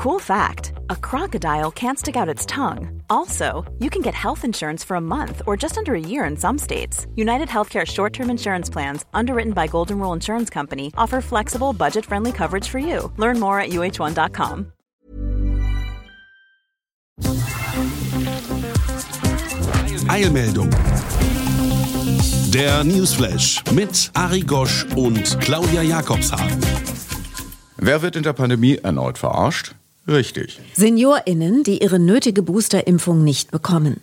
Cool fact a crocodile can't stick out its tongue. Also, you can get health insurance for a month or just under a year in some states. United Healthcare short term insurance plans, underwritten by Golden Rule Insurance Company, offer flexible, budget friendly coverage for you. Learn more at uh1.com. Eilmeldung. Der Newsflash mit Ari Gosch und Claudia Jakobshagen. Wer wird in der Pandemie erneut verarscht? Richtig. SeniorInnen, die ihre nötige Boosterimpfung nicht bekommen.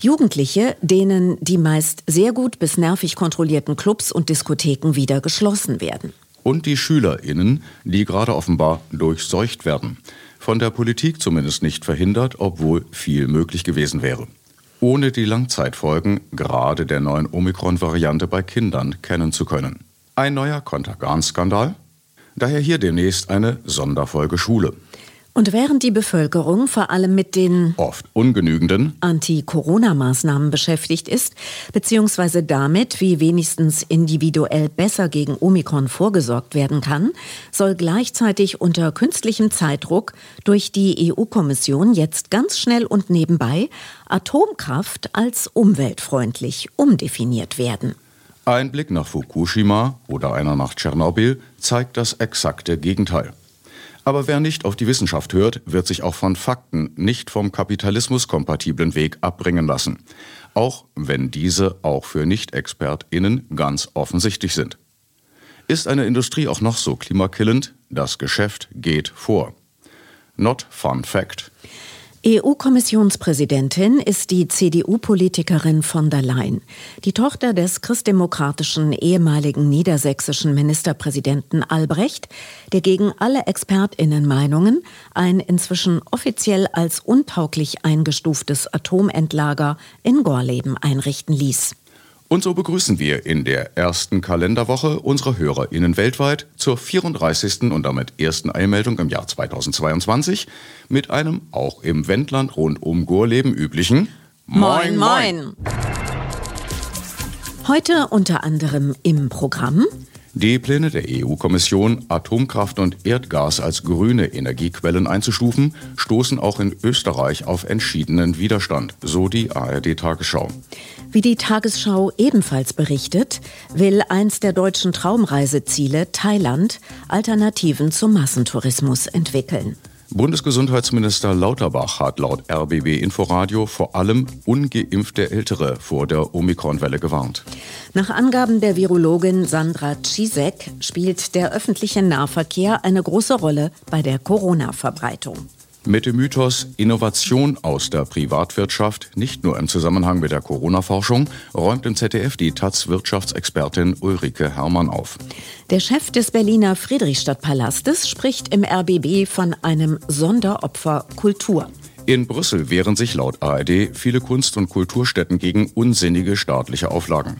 Jugendliche, denen die meist sehr gut bis nervig kontrollierten Clubs und Diskotheken wieder geschlossen werden. Und die SchülerInnen, die gerade offenbar durchseucht werden. Von der Politik zumindest nicht verhindert, obwohl viel möglich gewesen wäre. Ohne die Langzeitfolgen gerade der neuen Omikron-Variante bei Kindern kennen zu können. Ein neuer Kontergan-Skandal? Daher hier demnächst eine Sonderfolge Schule. Und während die Bevölkerung vor allem mit den oft ungenügenden Anti-Corona-Maßnahmen beschäftigt ist, beziehungsweise damit, wie wenigstens individuell besser gegen Omikron vorgesorgt werden kann, soll gleichzeitig unter künstlichem Zeitdruck durch die EU-Kommission jetzt ganz schnell und nebenbei Atomkraft als umweltfreundlich umdefiniert werden. Ein Blick nach Fukushima oder einer nach Tschernobyl zeigt das exakte Gegenteil. Aber wer nicht auf die Wissenschaft hört, wird sich auch von Fakten nicht vom Kapitalismus kompatiblen Weg abbringen lassen. Auch wenn diese auch für Nicht-ExpertInnen ganz offensichtlich sind. Ist eine Industrie auch noch so klimakillend, das Geschäft geht vor. Not fun fact. EU-Kommissionspräsidentin ist die CDU-Politikerin von der Leyen, die Tochter des christdemokratischen ehemaligen niedersächsischen Ministerpräsidenten Albrecht, der gegen alle Expertinnenmeinungen ein inzwischen offiziell als untauglich eingestuftes Atomendlager in Gorleben einrichten ließ. Und so begrüßen wir in der ersten Kalenderwoche unsere HörerInnen weltweit zur 34. und damit ersten Einmeldung im Jahr 2022 mit einem auch im Wendland rund um Gorleben üblichen Moin Moin. Heute unter anderem im Programm die Pläne der EU-Kommission, Atomkraft und Erdgas als grüne Energiequellen einzustufen, stoßen auch in Österreich auf entschiedenen Widerstand, so die ARD-Tagesschau. Wie die Tagesschau ebenfalls berichtet, will eins der deutschen Traumreiseziele Thailand Alternativen zum Massentourismus entwickeln. Bundesgesundheitsminister Lauterbach hat laut RBB Inforadio vor allem ungeimpfte Ältere vor der Omikronwelle gewarnt. Nach Angaben der Virologin Sandra Czizek spielt der öffentliche Nahverkehr eine große Rolle bei der Corona-Verbreitung. Mit dem Mythos Innovation aus der Privatwirtschaft, nicht nur im Zusammenhang mit der Corona-Forschung, räumt im ZDF die Taz-Wirtschaftsexpertin Ulrike Herrmann auf. Der Chef des Berliner Friedrichstadtpalastes spricht im RBB von einem Sonderopfer Kultur. In Brüssel wehren sich laut ARD viele Kunst- und Kulturstätten gegen unsinnige staatliche Auflagen.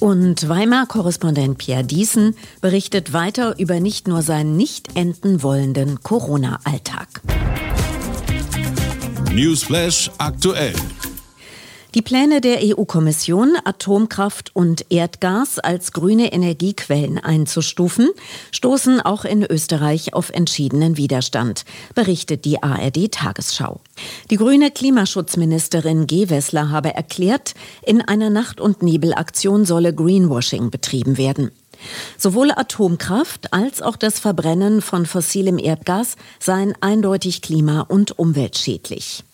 Und Weimar-Korrespondent Pierre Diesen berichtet weiter über nicht nur seinen nicht enden wollenden Corona-Alltag. Newsflash aktuell. Die Pläne der EU-Kommission, Atomkraft und Erdgas als grüne Energiequellen einzustufen, stoßen auch in Österreich auf entschiedenen Widerstand, berichtet die ARD-Tagesschau. Die grüne Klimaschutzministerin Gewessler habe erklärt, in einer Nacht- und Nebelaktion solle Greenwashing betrieben werden. Sowohl Atomkraft als auch das Verbrennen von fossilem Erdgas seien eindeutig klima- und umweltschädlich.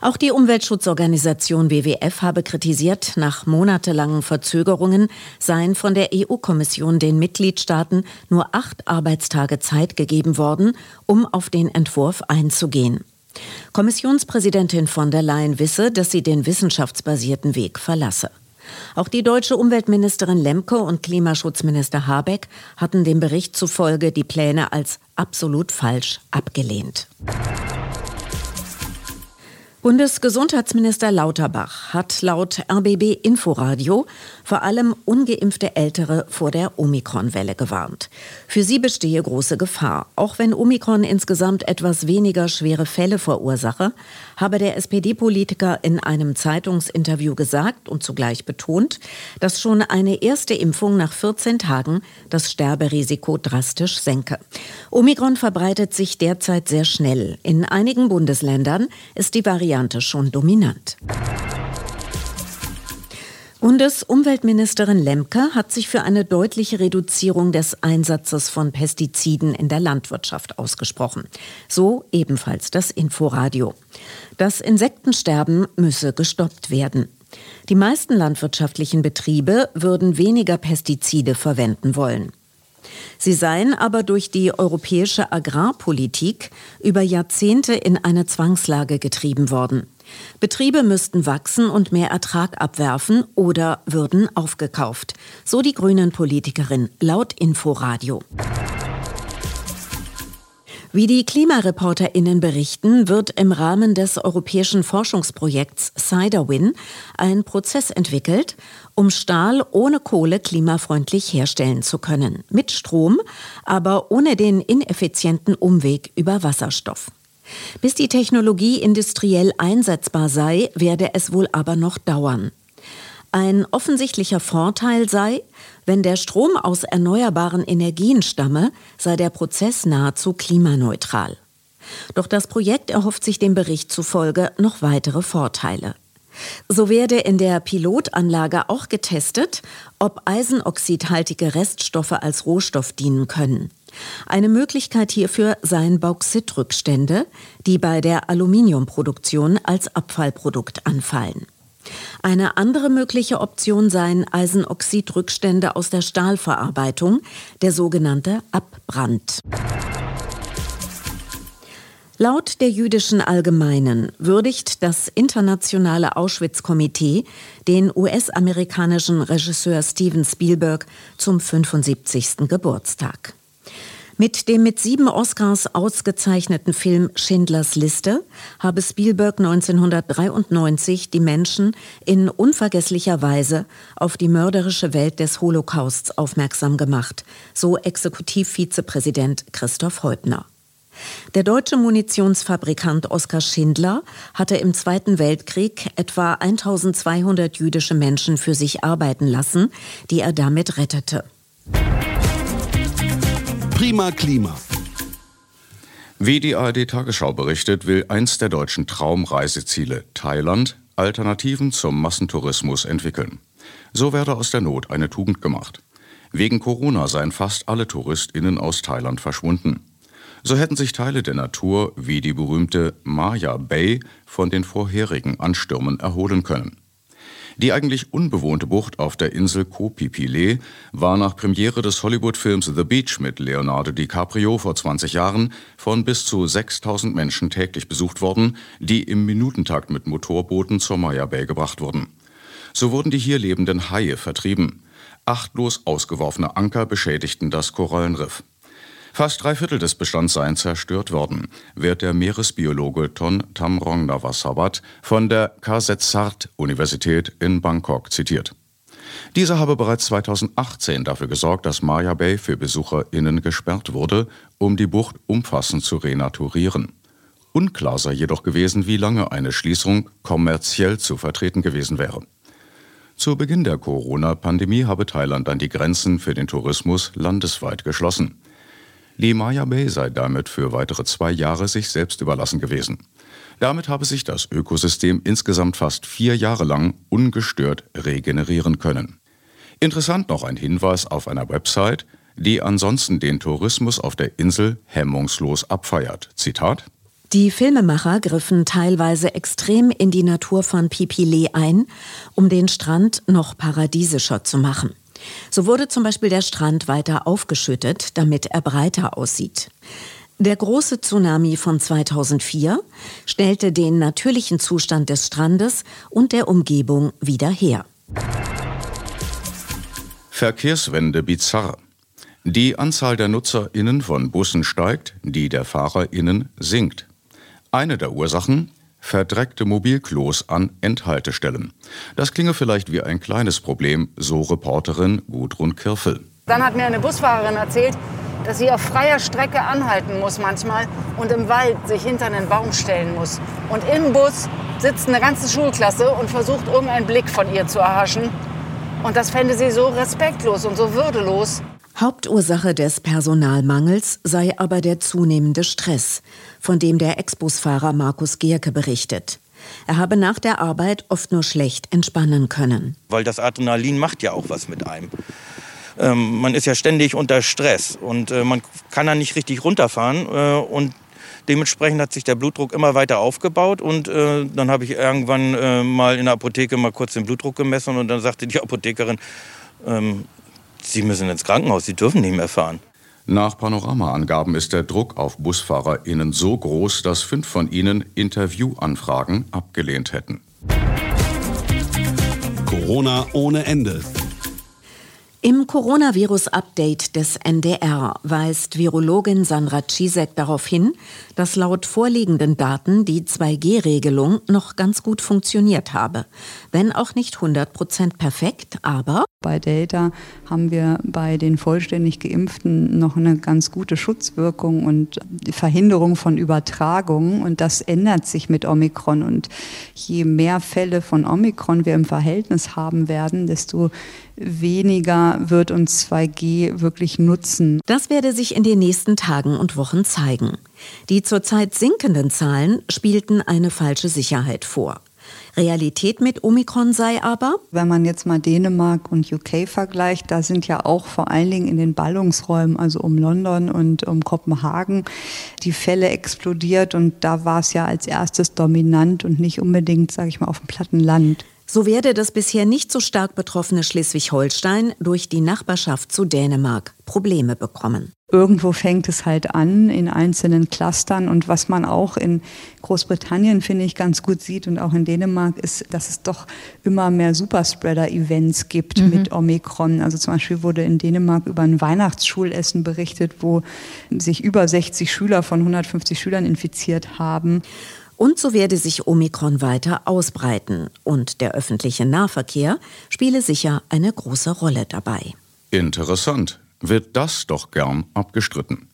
Auch die Umweltschutzorganisation WWF habe kritisiert, nach monatelangen Verzögerungen seien von der EU-Kommission den Mitgliedstaaten nur acht Arbeitstage Zeit gegeben worden, um auf den Entwurf einzugehen. Kommissionspräsidentin von der Leyen wisse, dass sie den wissenschaftsbasierten Weg verlasse. Auch die deutsche Umweltministerin Lemke und Klimaschutzminister Habeck hatten dem Bericht zufolge die Pläne als absolut falsch abgelehnt. Bundesgesundheitsminister Lauterbach hat laut RBB Inforadio vor allem ungeimpfte Ältere vor der Omikron-Welle gewarnt. Für sie bestehe große Gefahr. Auch wenn Omikron insgesamt etwas weniger schwere Fälle verursache, habe der SPD-Politiker in einem Zeitungsinterview gesagt und zugleich betont, dass schon eine erste Impfung nach 14 Tagen das Sterberisiko drastisch senke. Omikron verbreitet sich derzeit sehr schnell. In einigen Bundesländern ist die Variante Variante schon dominant. Bundesumweltministerin Lemke hat sich für eine deutliche Reduzierung des Einsatzes von Pestiziden in der Landwirtschaft ausgesprochen. So ebenfalls das Inforadio. Das Insektensterben müsse gestoppt werden. Die meisten landwirtschaftlichen Betriebe würden weniger Pestizide verwenden wollen. Sie seien aber durch die europäische Agrarpolitik über Jahrzehnte in eine Zwangslage getrieben worden. Betriebe müssten wachsen und mehr Ertrag abwerfen oder würden aufgekauft. So die grünen Politikerin laut Inforadio. Wie die KlimareporterInnen berichten, wird im Rahmen des europäischen Forschungsprojekts Ciderwin ein Prozess entwickelt, um Stahl ohne Kohle klimafreundlich herstellen zu können. Mit Strom, aber ohne den ineffizienten Umweg über Wasserstoff. Bis die Technologie industriell einsetzbar sei, werde es wohl aber noch dauern. Ein offensichtlicher Vorteil sei, wenn der Strom aus erneuerbaren Energien stamme, sei der Prozess nahezu klimaneutral. Doch das Projekt erhofft sich dem Bericht zufolge noch weitere Vorteile. So werde in der Pilotanlage auch getestet, ob eisenoxidhaltige Reststoffe als Rohstoff dienen können. Eine Möglichkeit hierfür seien Bauxitrückstände, die bei der Aluminiumproduktion als Abfallprodukt anfallen. Eine andere mögliche Option seien Eisenoxidrückstände aus der Stahlverarbeitung, der sogenannte Abbrand. Laut der jüdischen Allgemeinen würdigt das internationale Auschwitz-Komitee den US-amerikanischen Regisseur Steven Spielberg zum 75. Geburtstag. Mit dem mit sieben Oscars ausgezeichneten Film Schindlers Liste habe Spielberg 1993 die Menschen in unvergesslicher Weise auf die mörderische Welt des Holocausts aufmerksam gemacht, so Exekutivvizepräsident Christoph Heutner. Der deutsche Munitionsfabrikant Oskar Schindler hatte im Zweiten Weltkrieg etwa 1200 jüdische Menschen für sich arbeiten lassen, die er damit rettete. Prima Klima. Wie die ARD Tagesschau berichtet, will eins der deutschen Traumreiseziele, Thailand, Alternativen zum Massentourismus entwickeln. So werde aus der Not eine Tugend gemacht. Wegen Corona seien fast alle TouristInnen aus Thailand verschwunden. So hätten sich Teile der Natur, wie die berühmte Maya Bay, von den vorherigen Anstürmen erholen können. Die eigentlich unbewohnte Bucht auf der Insel Phi war nach Premiere des Hollywood-Films The Beach mit Leonardo DiCaprio vor 20 Jahren von bis zu 6000 Menschen täglich besucht worden, die im Minutentakt mit Motorbooten zur Maya Bay gebracht wurden. So wurden die hier lebenden Haie vertrieben. Achtlos ausgeworfene Anker beschädigten das Korallenriff. Fast drei Viertel des Bestands seien zerstört worden, wird der Meeresbiologe Ton Tamrong Navasabat von der Kasetsart-Universität in Bangkok zitiert. Dieser habe bereits 2018 dafür gesorgt, dass Maya Bay für BesucherInnen gesperrt wurde, um die Bucht umfassend zu renaturieren. Unklar sei jedoch gewesen, wie lange eine Schließung kommerziell zu vertreten gewesen wäre. Zu Beginn der Corona-Pandemie habe Thailand dann die Grenzen für den Tourismus landesweit geschlossen. Die Maya Bay sei damit für weitere zwei Jahre sich selbst überlassen gewesen. Damit habe sich das Ökosystem insgesamt fast vier Jahre lang ungestört regenerieren können. Interessant noch ein Hinweis auf einer Website, die ansonsten den Tourismus auf der Insel hemmungslos abfeiert. Zitat die Filmemacher griffen teilweise extrem in die Natur von Pipile ein, um den Strand noch paradiesischer zu machen. So wurde zum Beispiel der Strand weiter aufgeschüttet, damit er breiter aussieht. Der große Tsunami von 2004 stellte den natürlichen Zustand des Strandes und der Umgebung wieder her. Verkehrswende bizarr. Die Anzahl der NutzerInnen von Bussen steigt, die der FahrerInnen sinkt. Eine der Ursachen? Verdreckte Mobilklos an Endhaltestellen. Das klinge vielleicht wie ein kleines Problem, so Reporterin Gudrun Kirfel. Dann hat mir eine Busfahrerin erzählt, dass sie auf freier Strecke anhalten muss manchmal und im Wald sich hinter einen Baum stellen muss. Und im Bus sitzt eine ganze Schulklasse und versucht, irgendeinen Blick von ihr zu erhaschen. Und das fände sie so respektlos und so würdelos. Hauptursache des Personalmangels sei aber der zunehmende Stress, von dem der Ex-Busfahrer Markus Gierke berichtet. Er habe nach der Arbeit oft nur schlecht entspannen können. Weil das Adrenalin macht ja auch was mit einem. Ähm, man ist ja ständig unter Stress und äh, man kann da nicht richtig runterfahren. Äh, und dementsprechend hat sich der Blutdruck immer weiter aufgebaut. Und äh, dann habe ich irgendwann äh, mal in der Apotheke mal kurz den Blutdruck gemessen und dann sagte die Apothekerin, ähm, Sie müssen ins Krankenhaus, Sie dürfen nicht mehr fahren. Nach Panoramaangaben ist der Druck auf BusfahrerInnen so groß, dass fünf von ihnen Interviewanfragen abgelehnt hätten. Corona ohne Ende. Im Coronavirus-Update des NDR weist Virologin Sandra Czisek darauf hin, dass laut vorliegenden Daten die 2G-Regelung noch ganz gut funktioniert habe. Wenn auch nicht 100 Prozent perfekt, aber bei Delta haben wir bei den vollständig Geimpften noch eine ganz gute Schutzwirkung und die Verhinderung von Übertragungen. Und das ändert sich mit Omikron. Und je mehr Fälle von Omikron wir im Verhältnis haben werden, desto weniger wird uns 2G wirklich nutzen. Das werde sich in den nächsten Tagen und Wochen zeigen. Die zurzeit sinkenden Zahlen spielten eine falsche Sicherheit vor. Realität mit Omikron sei aber? Wenn man jetzt mal Dänemark und UK vergleicht, da sind ja auch vor allen Dingen in den Ballungsräumen, also um London und um Kopenhagen, die Fälle explodiert und da war es ja als erstes dominant und nicht unbedingt, sage ich mal, auf dem platten Land. So werde das bisher nicht so stark betroffene Schleswig-Holstein durch die Nachbarschaft zu Dänemark Probleme bekommen. Irgendwo fängt es halt an in einzelnen Clustern und was man auch in Großbritannien finde ich ganz gut sieht und auch in Dänemark ist, dass es doch immer mehr Superspreader-Events gibt mhm. mit Omikron. Also zum Beispiel wurde in Dänemark über ein Weihnachtsschulessen berichtet, wo sich über 60 Schüler von 150 Schülern infiziert haben. Und so werde sich Omikron weiter ausbreiten und der öffentliche Nahverkehr spiele sicher eine große Rolle dabei. Interessant. Wird das doch gern abgestritten.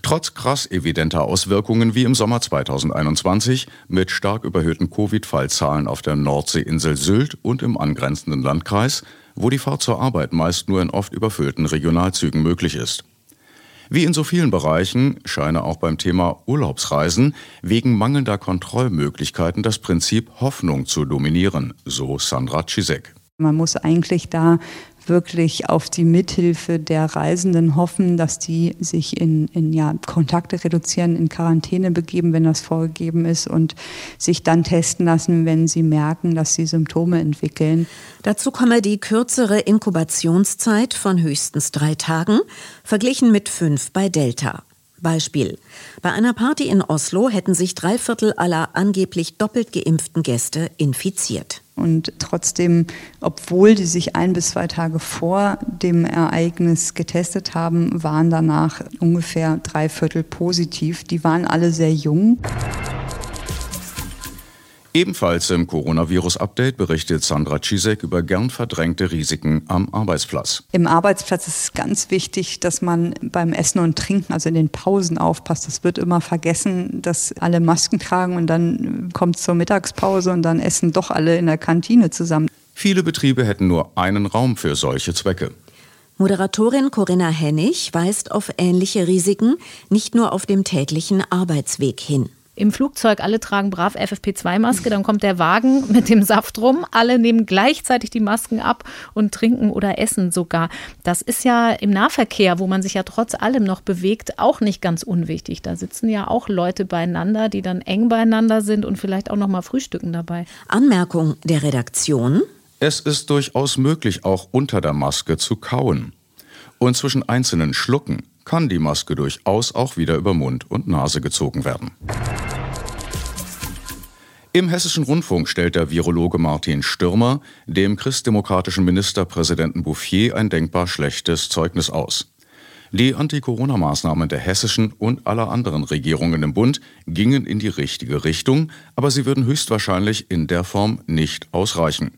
Trotz krass evidenter Auswirkungen wie im Sommer 2021 mit stark überhöhten Covid-Fallzahlen auf der Nordseeinsel Sylt und im angrenzenden Landkreis, wo die Fahrt zur Arbeit meist nur in oft überfüllten Regionalzügen möglich ist. Wie in so vielen Bereichen scheine auch beim Thema Urlaubsreisen wegen mangelnder Kontrollmöglichkeiten das Prinzip Hoffnung zu dominieren, so Sandra Czizek. Man muss eigentlich da wirklich auf die Mithilfe der Reisenden hoffen, dass die sich in, in ja, Kontakte reduzieren, in Quarantäne begeben, wenn das vorgegeben ist und sich dann testen lassen, wenn sie merken, dass sie Symptome entwickeln. Dazu komme die kürzere Inkubationszeit von höchstens drei Tagen, verglichen mit fünf bei Delta. Beispiel. Bei einer Party in Oslo hätten sich drei Viertel aller angeblich doppelt geimpften Gäste infiziert. Und trotzdem, obwohl die sich ein bis zwei Tage vor dem Ereignis getestet haben, waren danach ungefähr drei Viertel positiv. Die waren alle sehr jung. Ebenfalls im Coronavirus-Update berichtet Sandra Czisek über gern verdrängte Risiken am Arbeitsplatz. Im Arbeitsplatz ist es ganz wichtig, dass man beim Essen und Trinken, also in den Pausen aufpasst. Das wird immer vergessen, dass alle Masken tragen und dann kommt zur Mittagspause und dann essen doch alle in der Kantine zusammen. Viele Betriebe hätten nur einen Raum für solche Zwecke. Moderatorin Corinna Hennig weist auf ähnliche Risiken nicht nur auf dem täglichen Arbeitsweg hin im Flugzeug, alle tragen brav FFP2-Maske, dann kommt der Wagen mit dem Saft rum, alle nehmen gleichzeitig die Masken ab und trinken oder essen sogar. Das ist ja im Nahverkehr, wo man sich ja trotz allem noch bewegt, auch nicht ganz unwichtig. Da sitzen ja auch Leute beieinander, die dann eng beieinander sind und vielleicht auch noch mal frühstücken dabei. Anmerkung der Redaktion. Es ist durchaus möglich, auch unter der Maske zu kauen. Und zwischen einzelnen Schlucken kann die Maske durchaus auch wieder über Mund und Nase gezogen werden. Im Hessischen Rundfunk stellt der Virologe Martin Stürmer dem christdemokratischen Ministerpräsidenten Bouffier ein denkbar schlechtes Zeugnis aus. Die Anti-Corona-Maßnahmen der hessischen und aller anderen Regierungen im Bund gingen in die richtige Richtung, aber sie würden höchstwahrscheinlich in der Form nicht ausreichen.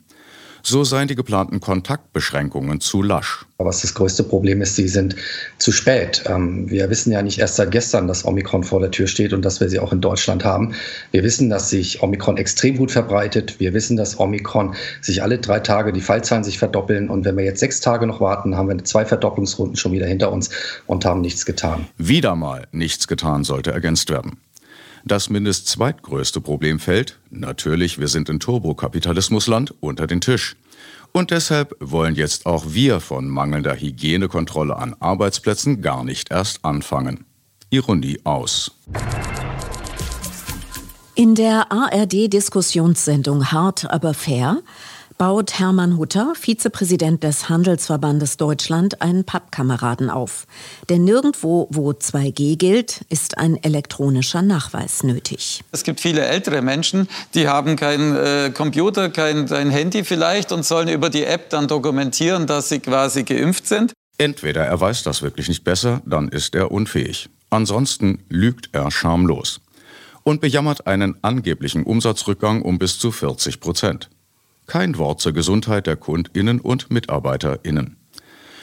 So seien die geplanten Kontaktbeschränkungen zu lasch. Was das größte Problem ist, sie sind zu spät. Ähm, wir wissen ja nicht erst seit gestern, dass Omikron vor der Tür steht und dass wir sie auch in Deutschland haben. Wir wissen, dass sich Omikron extrem gut verbreitet. Wir wissen, dass Omikron sich alle drei Tage die Fallzahlen sich verdoppeln. Und wenn wir jetzt sechs Tage noch warten, haben wir zwei Verdopplungsrunden schon wieder hinter uns und haben nichts getan. Wieder mal nichts getan sollte ergänzt werden. Das mindest zweitgrößte Problemfeld, natürlich, wir sind in Turbokapitalismusland, unter den Tisch. Und deshalb wollen jetzt auch wir von mangelnder Hygienekontrolle an Arbeitsplätzen gar nicht erst anfangen. Ironie aus. In der ARD-Diskussionssendung Hart aber fair baut Hermann Hutter, Vizepräsident des Handelsverbandes Deutschland, einen Pappkameraden auf. Denn nirgendwo, wo 2G gilt, ist ein elektronischer Nachweis nötig. Es gibt viele ältere Menschen, die haben keinen äh, Computer, kein, kein Handy vielleicht und sollen über die App dann dokumentieren, dass sie quasi geimpft sind. Entweder er weiß das wirklich nicht besser, dann ist er unfähig. Ansonsten lügt er schamlos und bejammert einen angeblichen Umsatzrückgang um bis zu 40 Prozent. Kein Wort zur Gesundheit der Kundinnen und Mitarbeiterinnen.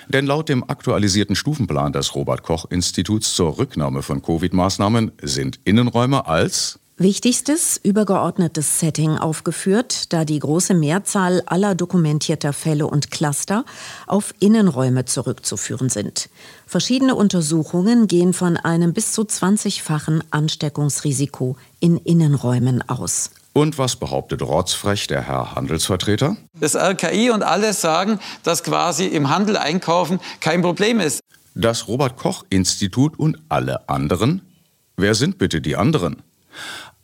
Denn laut dem aktualisierten Stufenplan des Robert Koch Instituts zur Rücknahme von Covid-Maßnahmen sind Innenräume als Wichtigstes übergeordnetes Setting aufgeführt, da die große Mehrzahl aller dokumentierter Fälle und Cluster auf Innenräume zurückzuführen sind. Verschiedene Untersuchungen gehen von einem bis zu 20-fachen Ansteckungsrisiko in Innenräumen aus. Und was behauptet rotzfrech der Herr Handelsvertreter? Das RKI und alle sagen, dass quasi im Handel einkaufen kein Problem ist. Das Robert Koch Institut und alle anderen? Wer sind bitte die anderen?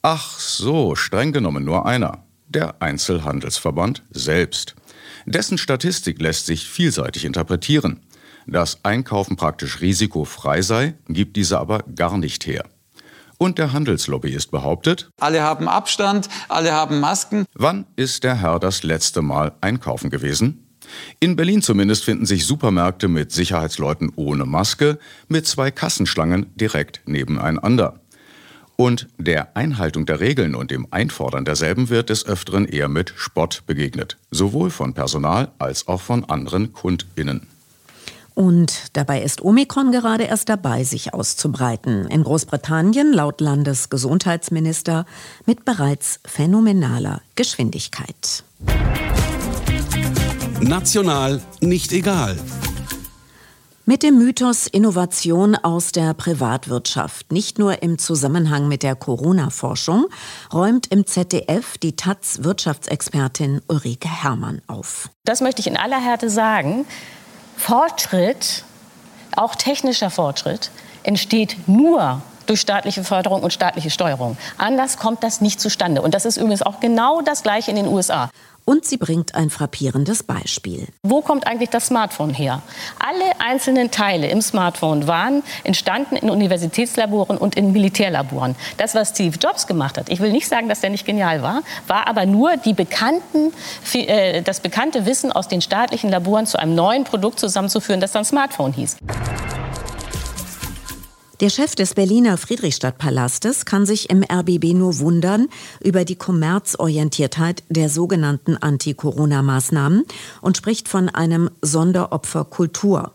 Ach so, streng genommen nur einer. Der Einzelhandelsverband selbst. Dessen Statistik lässt sich vielseitig interpretieren. Dass Einkaufen praktisch risikofrei sei, gibt diese aber gar nicht her. Und der Handelslobbyist behauptet, alle haben Abstand, alle haben Masken. Wann ist der Herr das letzte Mal einkaufen gewesen? In Berlin zumindest finden sich Supermärkte mit Sicherheitsleuten ohne Maske, mit zwei Kassenschlangen direkt nebeneinander. Und der Einhaltung der Regeln und dem Einfordern derselben wird des Öfteren eher mit Spott begegnet, sowohl von Personal als auch von anderen Kundinnen. Und dabei ist Omikron gerade erst dabei, sich auszubreiten. In Großbritannien laut Landesgesundheitsminister mit bereits phänomenaler Geschwindigkeit. National nicht egal. Mit dem Mythos Innovation aus der Privatwirtschaft, nicht nur im Zusammenhang mit der Corona-Forschung, räumt im ZDF die Taz-Wirtschaftsexpertin Ulrike Herrmann auf. Das möchte ich in aller Härte sagen. Fortschritt, auch technischer Fortschritt, entsteht nur durch staatliche Förderung und staatliche Steuerung. Anders kommt das nicht zustande. Und das ist übrigens auch genau das Gleiche in den USA. Und sie bringt ein frappierendes Beispiel. Wo kommt eigentlich das Smartphone her? Alle einzelnen Teile im Smartphone waren entstanden in Universitätslaboren und in Militärlaboren. Das, was Steve Jobs gemacht hat, ich will nicht sagen, dass der nicht genial war, war aber nur die bekannten, äh, das bekannte Wissen aus den staatlichen Laboren zu einem neuen Produkt zusammenzuführen, das dann Smartphone hieß. Der Chef des Berliner Friedrichstadtpalastes kann sich im RBB nur wundern über die Kommerzorientiertheit der sogenannten Anti-Corona-Maßnahmen und spricht von einem Sonderopfer Kultur.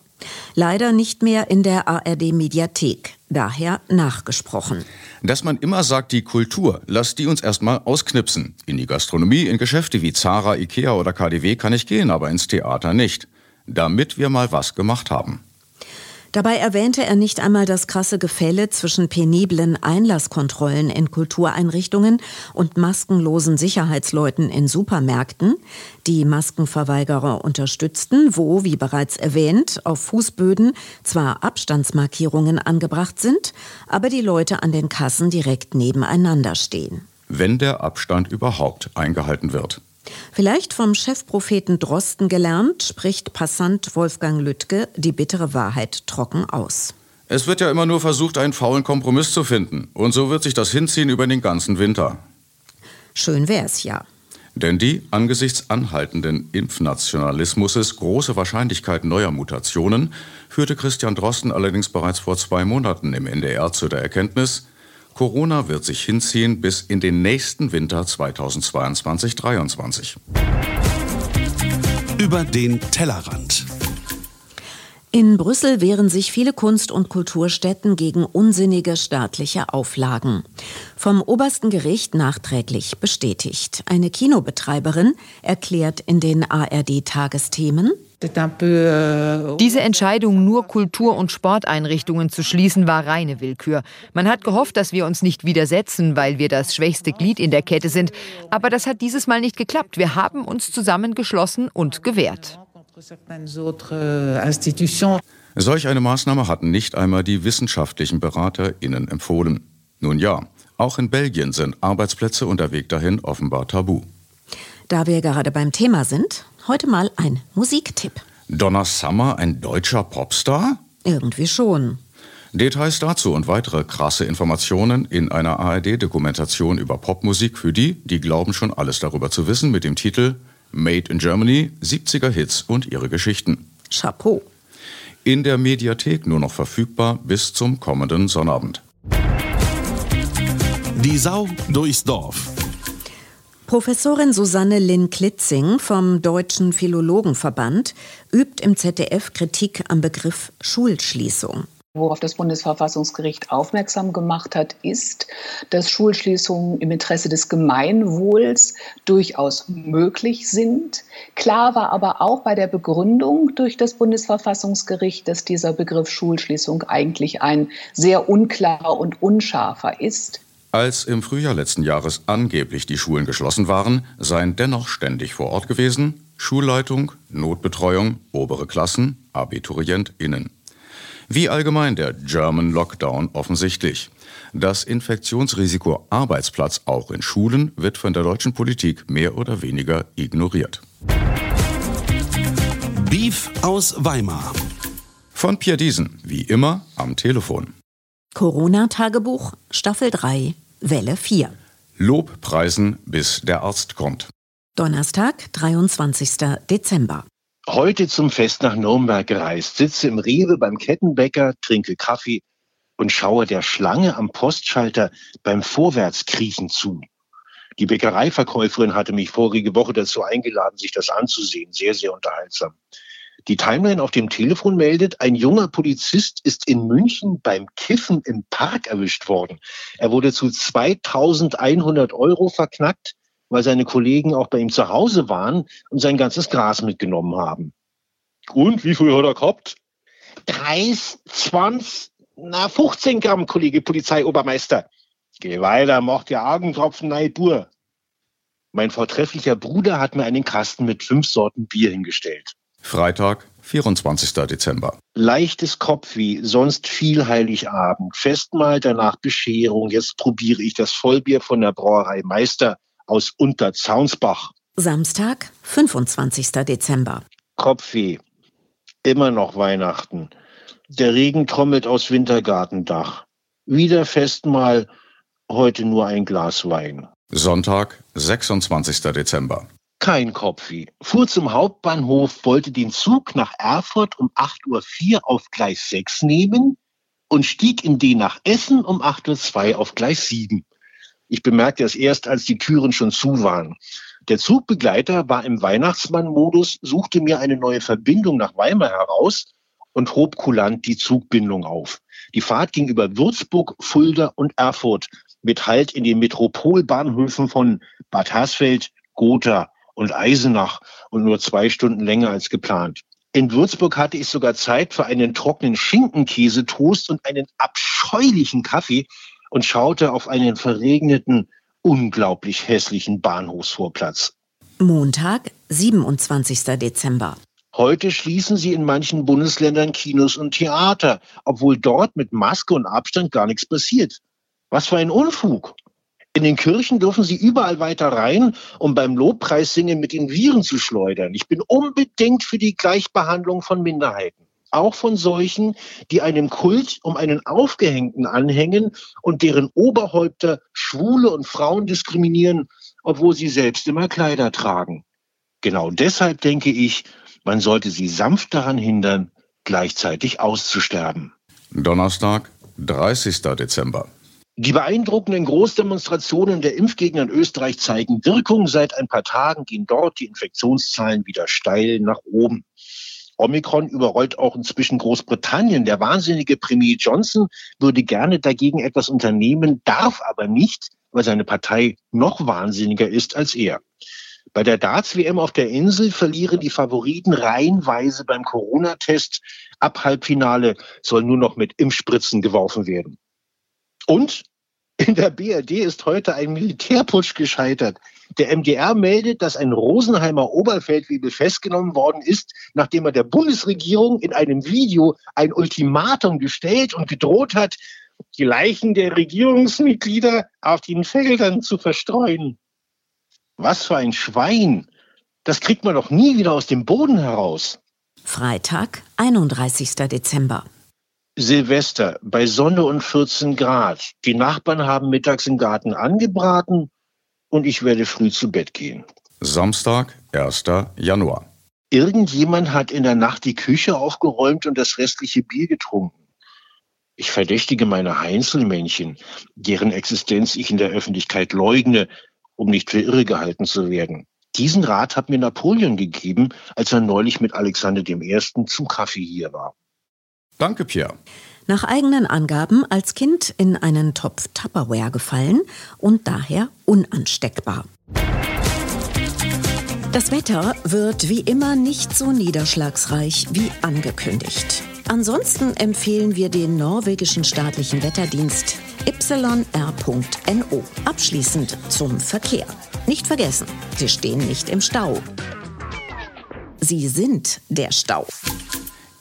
Leider nicht mehr in der ARD-Mediathek, daher nachgesprochen. Dass man immer sagt, die Kultur, lasst die uns erstmal ausknipsen. In die Gastronomie, in Geschäfte wie Zara, Ikea oder KDW kann ich gehen, aber ins Theater nicht. Damit wir mal was gemacht haben. Dabei erwähnte er nicht einmal das krasse Gefälle zwischen peniblen Einlasskontrollen in Kultureinrichtungen und maskenlosen Sicherheitsleuten in Supermärkten, die Maskenverweigerer unterstützten, wo, wie bereits erwähnt, auf Fußböden zwar Abstandsmarkierungen angebracht sind, aber die Leute an den Kassen direkt nebeneinander stehen. Wenn der Abstand überhaupt eingehalten wird. Vielleicht vom Chefpropheten Drosten gelernt, spricht Passant Wolfgang Lüttke die bittere Wahrheit trocken aus. Es wird ja immer nur versucht, einen faulen Kompromiss zu finden. Und so wird sich das hinziehen über den ganzen Winter. Schön wär's ja. Denn die angesichts anhaltenden Impfnationalismus große Wahrscheinlichkeit neuer Mutationen führte Christian Drosten allerdings bereits vor zwei Monaten im NDR zu der Erkenntnis, Corona wird sich hinziehen bis in den nächsten Winter 2022-23. Über den Tellerrand. In Brüssel wehren sich viele Kunst- und Kulturstätten gegen unsinnige staatliche Auflagen. Vom obersten Gericht nachträglich bestätigt. Eine Kinobetreiberin erklärt in den ARD-Tagesthemen, diese Entscheidung, nur Kultur- und Sporteinrichtungen zu schließen, war reine Willkür. Man hat gehofft, dass wir uns nicht widersetzen, weil wir das schwächste Glied in der Kette sind. Aber das hat dieses Mal nicht geklappt. Wir haben uns zusammengeschlossen und gewehrt. Solch eine Maßnahme hatten nicht einmal die wissenschaftlichen BeraterInnen empfohlen. Nun ja, auch in Belgien sind Arbeitsplätze und der Weg dahin offenbar tabu. Da wir gerade beim Thema sind, heute mal ein Musiktipp. Donna Summer, ein deutscher Popstar? Irgendwie schon. Details dazu und weitere krasse Informationen in einer ARD-Dokumentation über Popmusik für die, die glauben schon alles darüber zu wissen, mit dem Titel Made in Germany, 70er Hits und ihre Geschichten. Chapeau. In der Mediathek nur noch verfügbar bis zum kommenden Sonnabend. Die Sau durchs Dorf. Professorin Susanne Lynn Klitzing vom Deutschen Philologenverband übt im ZDF Kritik am Begriff Schulschließung. Worauf das Bundesverfassungsgericht aufmerksam gemacht hat, ist, dass Schulschließungen im Interesse des Gemeinwohls durchaus möglich sind. Klar war aber auch bei der Begründung durch das Bundesverfassungsgericht, dass dieser Begriff Schulschließung eigentlich ein sehr unklarer und unscharfer ist. Als im Frühjahr letzten Jahres angeblich die Schulen geschlossen waren, seien dennoch ständig vor Ort gewesen Schulleitung, Notbetreuung, obere Klassen, AbiturientInnen. Wie allgemein der German Lockdown offensichtlich. Das Infektionsrisiko Arbeitsplatz auch in Schulen wird von der deutschen Politik mehr oder weniger ignoriert. Beef aus Weimar. Von Pierre Diesen, wie immer, am Telefon. Corona-Tagebuch, Staffel 3, Welle 4. Lobpreisen, bis der Arzt kommt. Donnerstag, 23. Dezember. Heute zum Fest nach Nürnberg gereist, sitze im Rewe beim Kettenbäcker, trinke Kaffee und schaue der Schlange am Postschalter beim Vorwärtskriechen zu. Die Bäckereiverkäuferin hatte mich vorige Woche dazu eingeladen, sich das anzusehen. Sehr, sehr unterhaltsam. Die Timeline auf dem Telefon meldet, ein junger Polizist ist in München beim Kiffen im Park erwischt worden. Er wurde zu 2100 Euro verknackt, weil seine Kollegen auch bei ihm zu Hause waren und sein ganzes Gras mitgenommen haben. Und wie viel hat er gehabt? 30, 20, na 15 Gramm, Kollege Polizeiobermeister. Geh weiter, mach dir Augentropfen, nein, Bur. Mein vortrefflicher Bruder hat mir einen Kasten mit fünf Sorten Bier hingestellt. Freitag, 24. Dezember. Leichtes Kopfweh, sonst viel Heiligabend. Festmahl, danach Bescherung. Jetzt probiere ich das Vollbier von der Brauerei Meister aus Unterzaunsbach. Samstag, 25. Dezember. Kopfweh. Immer noch Weihnachten. Der Regen trommelt aus Wintergartendach. Wieder Festmahl, heute nur ein Glas Wein. Sonntag, 26. Dezember. Kein Kopfweh. Fuhr zum Hauptbahnhof, wollte den Zug nach Erfurt um 8.04 Uhr auf Gleis 6 nehmen und stieg in den nach Essen um 8.02 Uhr auf Gleis 7. Ich bemerkte es erst, als die Türen schon zu waren. Der Zugbegleiter war im Weihnachtsmann-Modus, suchte mir eine neue Verbindung nach Weimar heraus und hob kulant die Zugbindung auf. Die Fahrt ging über Würzburg, Fulda und Erfurt mit Halt in den Metropolbahnhöfen von Bad Hersfeld, Gotha und Eisenach und nur zwei Stunden länger als geplant. In Würzburg hatte ich sogar Zeit für einen trockenen Schinkenkäsetoast und einen abscheulichen Kaffee und schaute auf einen verregneten, unglaublich hässlichen Bahnhofsvorplatz. Montag, 27. Dezember. Heute schließen sie in manchen Bundesländern Kinos und Theater, obwohl dort mit Maske und Abstand gar nichts passiert. Was für ein Unfug. In den Kirchen dürfen sie überall weiter rein, um beim Lobpreissingen mit den Viren zu schleudern. Ich bin unbedingt für die Gleichbehandlung von Minderheiten. auch von solchen, die einem Kult um einen Aufgehängten anhängen und deren Oberhäupter Schwule und Frauen diskriminieren, obwohl sie selbst immer Kleider tragen. Genau deshalb denke ich, man sollte sie sanft daran hindern, gleichzeitig auszusterben. Donnerstag, 30. Dezember. Die beeindruckenden Großdemonstrationen der Impfgegner in Österreich zeigen Wirkung. Seit ein paar Tagen gehen dort die Infektionszahlen wieder steil nach oben. Omikron überrollt auch inzwischen Großbritannien. Der wahnsinnige Premier Johnson würde gerne dagegen etwas unternehmen, darf aber nicht, weil seine Partei noch wahnsinniger ist als er. Bei der Darts-WM auf der Insel verlieren die Favoriten reihenweise beim Corona-Test. Ab Halbfinale soll nur noch mit Impfspritzen geworfen werden. Und in der BRD ist heute ein Militärputsch gescheitert. Der MDR meldet, dass ein Rosenheimer Oberfeldwebel festgenommen worden ist, nachdem er der Bundesregierung in einem Video ein Ultimatum gestellt und gedroht hat, die Leichen der Regierungsmitglieder auf den Feldern zu verstreuen. Was für ein Schwein! Das kriegt man doch nie wieder aus dem Boden heraus. Freitag, 31. Dezember. Silvester bei Sonne und 14 Grad. Die Nachbarn haben mittags im Garten angebraten und ich werde früh zu Bett gehen. Samstag, 1. Januar. Irgendjemand hat in der Nacht die Küche aufgeräumt und das restliche Bier getrunken. Ich verdächtige meine Heinzelmännchen, deren Existenz ich in der Öffentlichkeit leugne, um nicht für irre gehalten zu werden. Diesen Rat hat mir Napoleon gegeben, als er neulich mit Alexander I. zum Kaffee hier war. Danke, Pierre. Nach eigenen Angaben als Kind in einen Topf Tupperware gefallen und daher unansteckbar. Das Wetter wird wie immer nicht so niederschlagsreich wie angekündigt. Ansonsten empfehlen wir den norwegischen staatlichen Wetterdienst yr.no. Abschließend zum Verkehr. Nicht vergessen, Sie stehen nicht im Stau. Sie sind der Stau.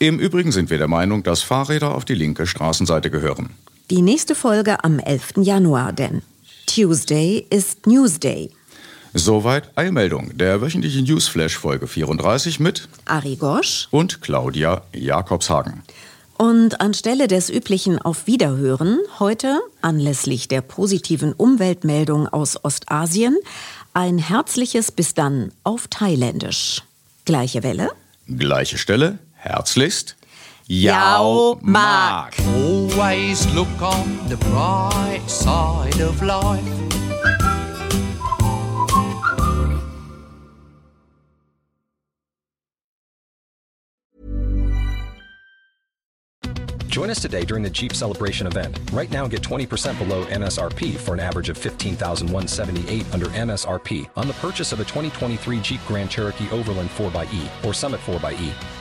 Im Übrigen sind wir der Meinung, dass Fahrräder auf die linke Straßenseite gehören. Die nächste Folge am 11. Januar, denn Tuesday ist Newsday. Soweit Eilmeldung, der wöchentliche Newsflash Folge 34 mit Ari Gosch und Claudia Jakobshagen. Und anstelle des üblichen Auf Wiederhören heute, anlässlich der positiven Umweltmeldung aus Ostasien, ein herzliches Bis dann auf Thailändisch. Gleiche Welle? Gleiche Stelle, Herzlichst, Yao Mark. Always look on the bright side of life. Join us today during the Jeep Celebration event. Right now, get 20% below MSRP for an average of 15178 under MSRP on the purchase of a 2023 Jeep Grand Cherokee Overland 4xE or Summit 4xE.